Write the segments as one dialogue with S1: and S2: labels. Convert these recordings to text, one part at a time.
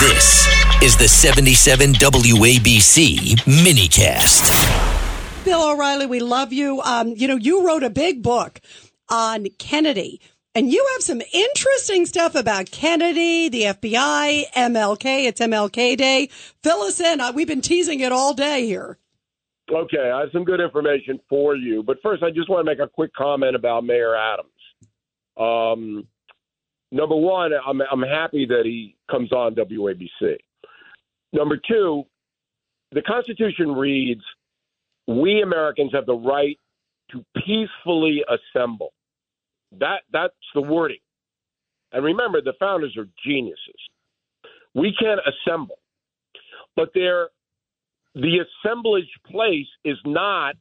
S1: This is the 77 WABC minicast.
S2: Bill O'Reilly, we love you. Um, you know, you wrote a big book on Kennedy. And you have some interesting stuff about Kennedy, the FBI, MLK. It's MLK Day. Fill us in. Uh, we've been teasing it all day here.
S3: Okay, I have some good information for you. But first, I just want to make a quick comment about Mayor Adams. Um, number one, I'm, I'm happy that he comes on WABC. Number two, the Constitution reads we Americans have the right to peacefully assemble. That that's the wording. And remember, the founders are geniuses. We can assemble, but there, the assemblage place is not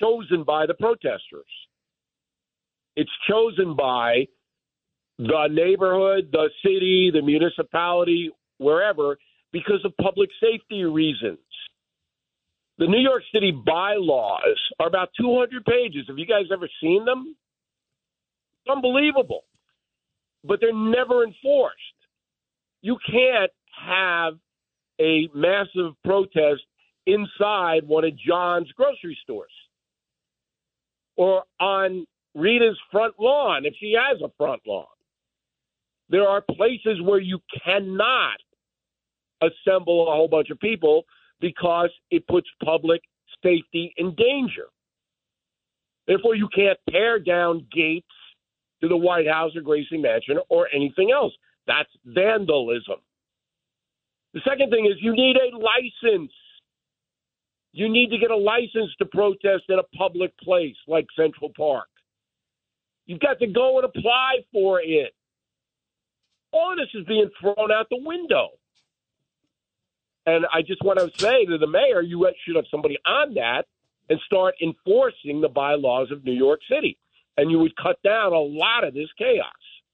S3: chosen by the protesters. It's chosen by the neighborhood, the city, the municipality, wherever, because of public safety reasons. The New York City bylaws are about 200 pages. Have you guys ever seen them? unbelievable. But they're never enforced. You can't have a massive protest inside one of John's grocery stores or on Rita's front lawn if she has a front lawn. There are places where you cannot assemble a whole bunch of people because it puts public safety in danger. Therefore, you can't tear down gates to the White House or Gracie Mansion or anything else. That's vandalism. The second thing is you need a license. You need to get a license to protest in a public place like Central Park. You've got to go and apply for it. All of this is being thrown out the window. And I just want to say to the mayor, you should have somebody on that and start enforcing the bylaws of New York City and you would cut down a lot of this chaos.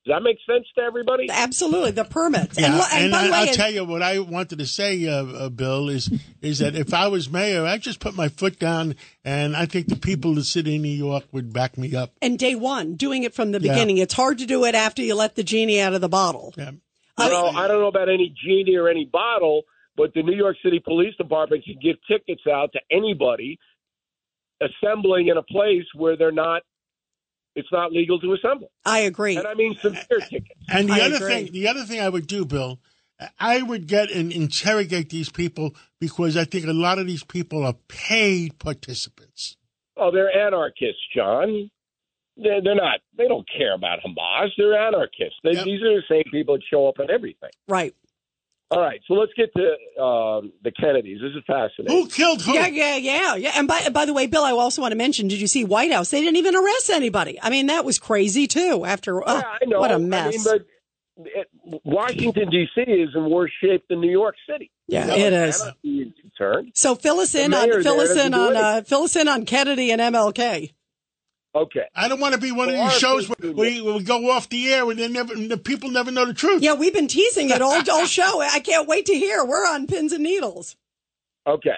S3: Does that make sense to everybody?
S2: Absolutely, the permits.
S4: Yeah,
S2: and,
S4: and,
S2: and
S4: I,
S2: will
S4: tell you what I wanted to say, uh, uh, Bill, is is that if I was mayor, I'd just put my foot down, and I think the people of the city of New York would back me up.
S2: And day one, doing it from the beginning. Yeah. It's hard to do it after you let the genie out of the bottle.
S4: Yeah.
S3: I, mean, I don't know about any genie or any bottle, but the New York City Police Department can give tickets out to anybody assembling in a place where they're not it's not legal to assemble.
S2: I agree.
S3: And I mean severe tickets.
S4: And the
S2: I
S4: other
S2: agree.
S4: thing, the other thing I would do, Bill, I would get and interrogate these people because I think a lot of these people are paid participants.
S3: Oh, they're anarchists, John. They're, they're not. They don't care about Hamas. They're anarchists. They,
S4: Yep.
S3: These are the same people that show up at everything.
S2: Right.
S3: All right, so let's get to um, the Kennedys. This is fascinating.
S4: Who killed who?
S2: Yeah, yeah, yeah, yeah. And by by the way, Bill, I also want to mention. Did you see White House? They didn't even arrest anybody. I mean, that was crazy too. After oh,
S3: Yeah, I know.
S2: what a
S3: I mean,
S2: mess.
S3: but it, Washington D.C. is in worse shape than New York City.
S2: Yeah,
S3: As
S2: it
S3: far
S2: is.
S3: as anarchy is concerned.
S2: so fill us in
S3: The
S2: on
S3: mayor
S2: fill us in on uh, fill us in on Kennedy and MLK.
S3: Okay.
S4: I don't want to be one of these shows where
S3: people-
S4: we, we go off the air and they never, the people never know the truth.
S2: Yeah, we've been teasing it all all show. I can't wait to hear. We're on pins and needles.
S3: Okay.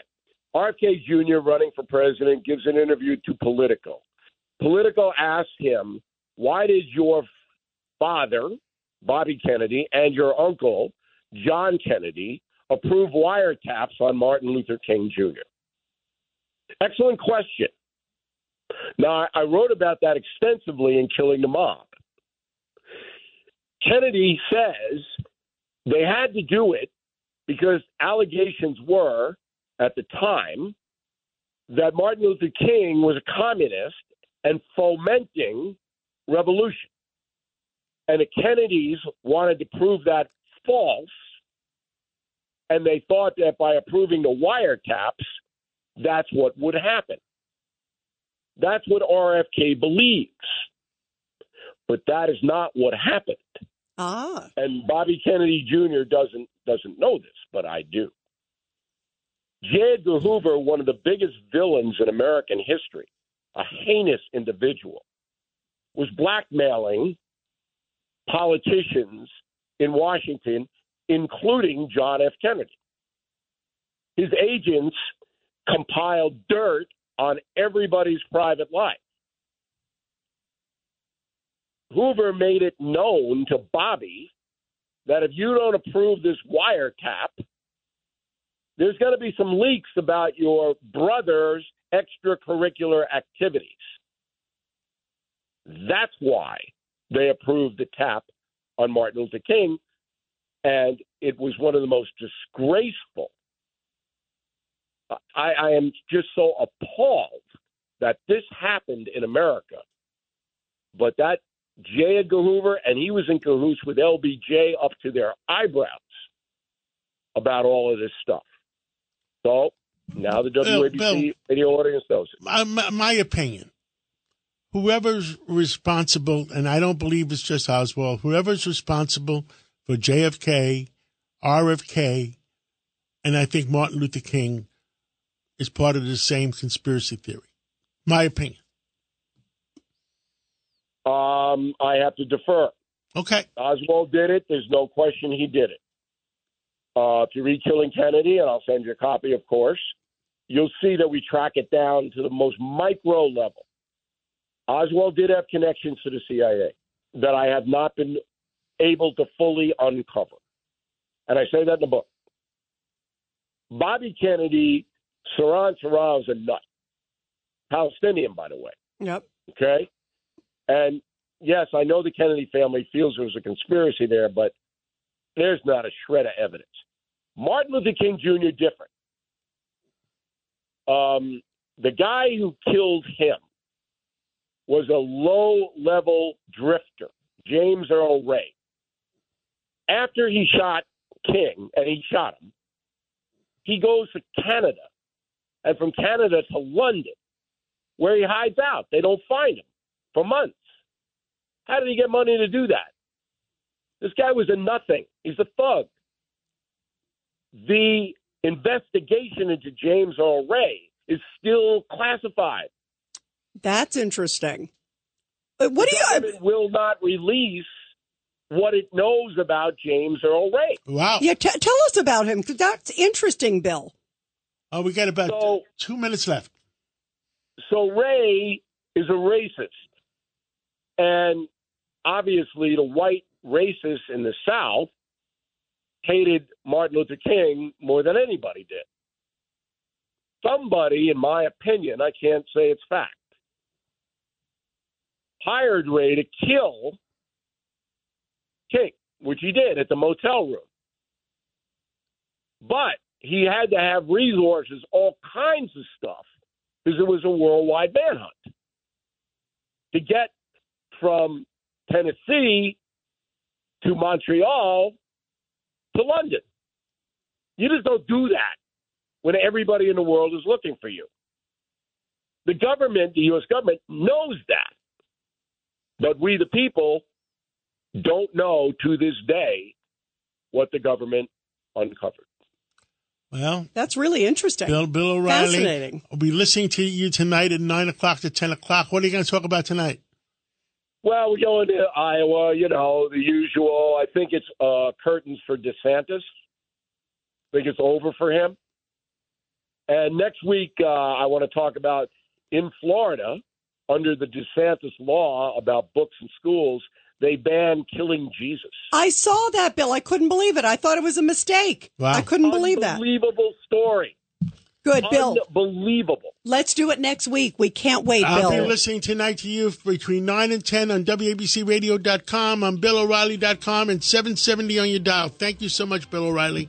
S3: RFK Jr. running for president gives an interview to Politico. Politico asked him, why did your father, Bobby Kennedy, and your uncle, John Kennedy, approve wiretaps on Martin Luther King Jr.? Excellent question. Now, I wrote about that extensively in Killing the Mob. Kennedy says they had to do it because allegations were at the time that Martin Luther King was a communist and fomenting revolution. And the Kennedys wanted to prove that false. And they thought that by approving the wiretaps, that's what would happen. That's what RFK believes. But that is not what happened.
S2: Ah,
S3: And Bobby Kennedy Jr. doesn't doesn't know this, but I do. J. Edgar Hoover, one of the biggest villains in American history, a heinous individual, was blackmailing politicians in Washington, including John F. Kennedy. His agents compiled dirt on everybody's private life. Hoover made it known to Bobby that if you don't approve this wiretap, there's going to be some leaks about your brother's extracurricular activities. That's why they approved the tap on Martin Luther King, and it was one of the most disgraceful. I, I am just so appalled that this happened in America. But that J. Edgar Hoover, and he was in cahoots with LBJ up to their eyebrows about all of this stuff. So now the WABC
S4: Bill,
S3: radio audience knows it.
S4: My, my opinion. Whoever's responsible, and I don't believe it's just Oswald, whoever's responsible for JFK, RFK, and I think Martin Luther King is part of the same conspiracy theory. My opinion.
S3: Um, I have to defer.
S4: Okay.
S3: Oswald did it. There's no question he did it. Uh, if you read Killing Kennedy, and I'll send you a copy, of course, you'll see that we track it down to the most micro level. Oswald did have connections to the CIA that I have not been able to fully uncover. And I say that in the book. Bobby Kennedy, Sirhan is a nut. Palestinian, by the way.
S2: Yep.
S3: Okay? And yes, I know the Kennedy family feels there was a conspiracy there, but there's not a shred of evidence. Martin Luther King Jr. different. Um, the guy who killed him was a low level drifter, James Earl Ray. After he shot King, and he shot him, he goes to Canada, and from Canada to London, where he hides out. They don't find him for months. How did he get money to do that? This guy was a nothing. He's a thug. The investigation into James Earl Ray is still classified.
S2: That's interesting. But what
S3: the
S2: do you?
S3: government will not release what it knows about James Earl Ray.
S4: Wow.
S2: Yeah, t- tell us about him 'cause that's interesting, Bill.
S4: Oh, we got about
S3: So-
S4: two minutes left.
S3: So Ray is a racist. And obviously, the white racists in the South hated Martin Luther King more than anybody did. Somebody, in my opinion, I can't say it's fact, hired Ray to kill King, which he did at the motel room. But he had to have resources, all kinds of stuff, because it was a worldwide manhunt. To get from Tennessee to Montreal to London. You just don't do that when everybody in the world is looking for you. The government, the U.S. government, knows that. But we, the people, don't know to this day what the government uncovered.
S4: Well,
S2: That's really interesting.
S4: Bill, Bill O'Reilly.
S2: Fascinating.
S4: I'll be listening to you tonight at 9 o'clock to 10 o'clock. What are you going to talk about tonight?
S3: Well, we're going to Iowa, you know, the usual. I think it's uh, curtains for DeSantis. I think it's over for him. And next week, uh, I want to talk about in Florida, under the DeSantis law about books and schools, they ban killing Jesus.
S2: I saw that, Bill. I couldn't believe it. I thought it was a mistake.
S4: Wow.
S2: I couldn't believe that.
S3: Unbelievable story.
S2: Good, Bill.
S3: Unbelievable.
S2: Let's do it next week. We can't wait, Bill.
S4: I'll be listening tonight to you between 9 and 10 on WABCRadio.com, on BillO'Reilly.com, and 770 on your dial. Thank you so much, Bill O'Reilly.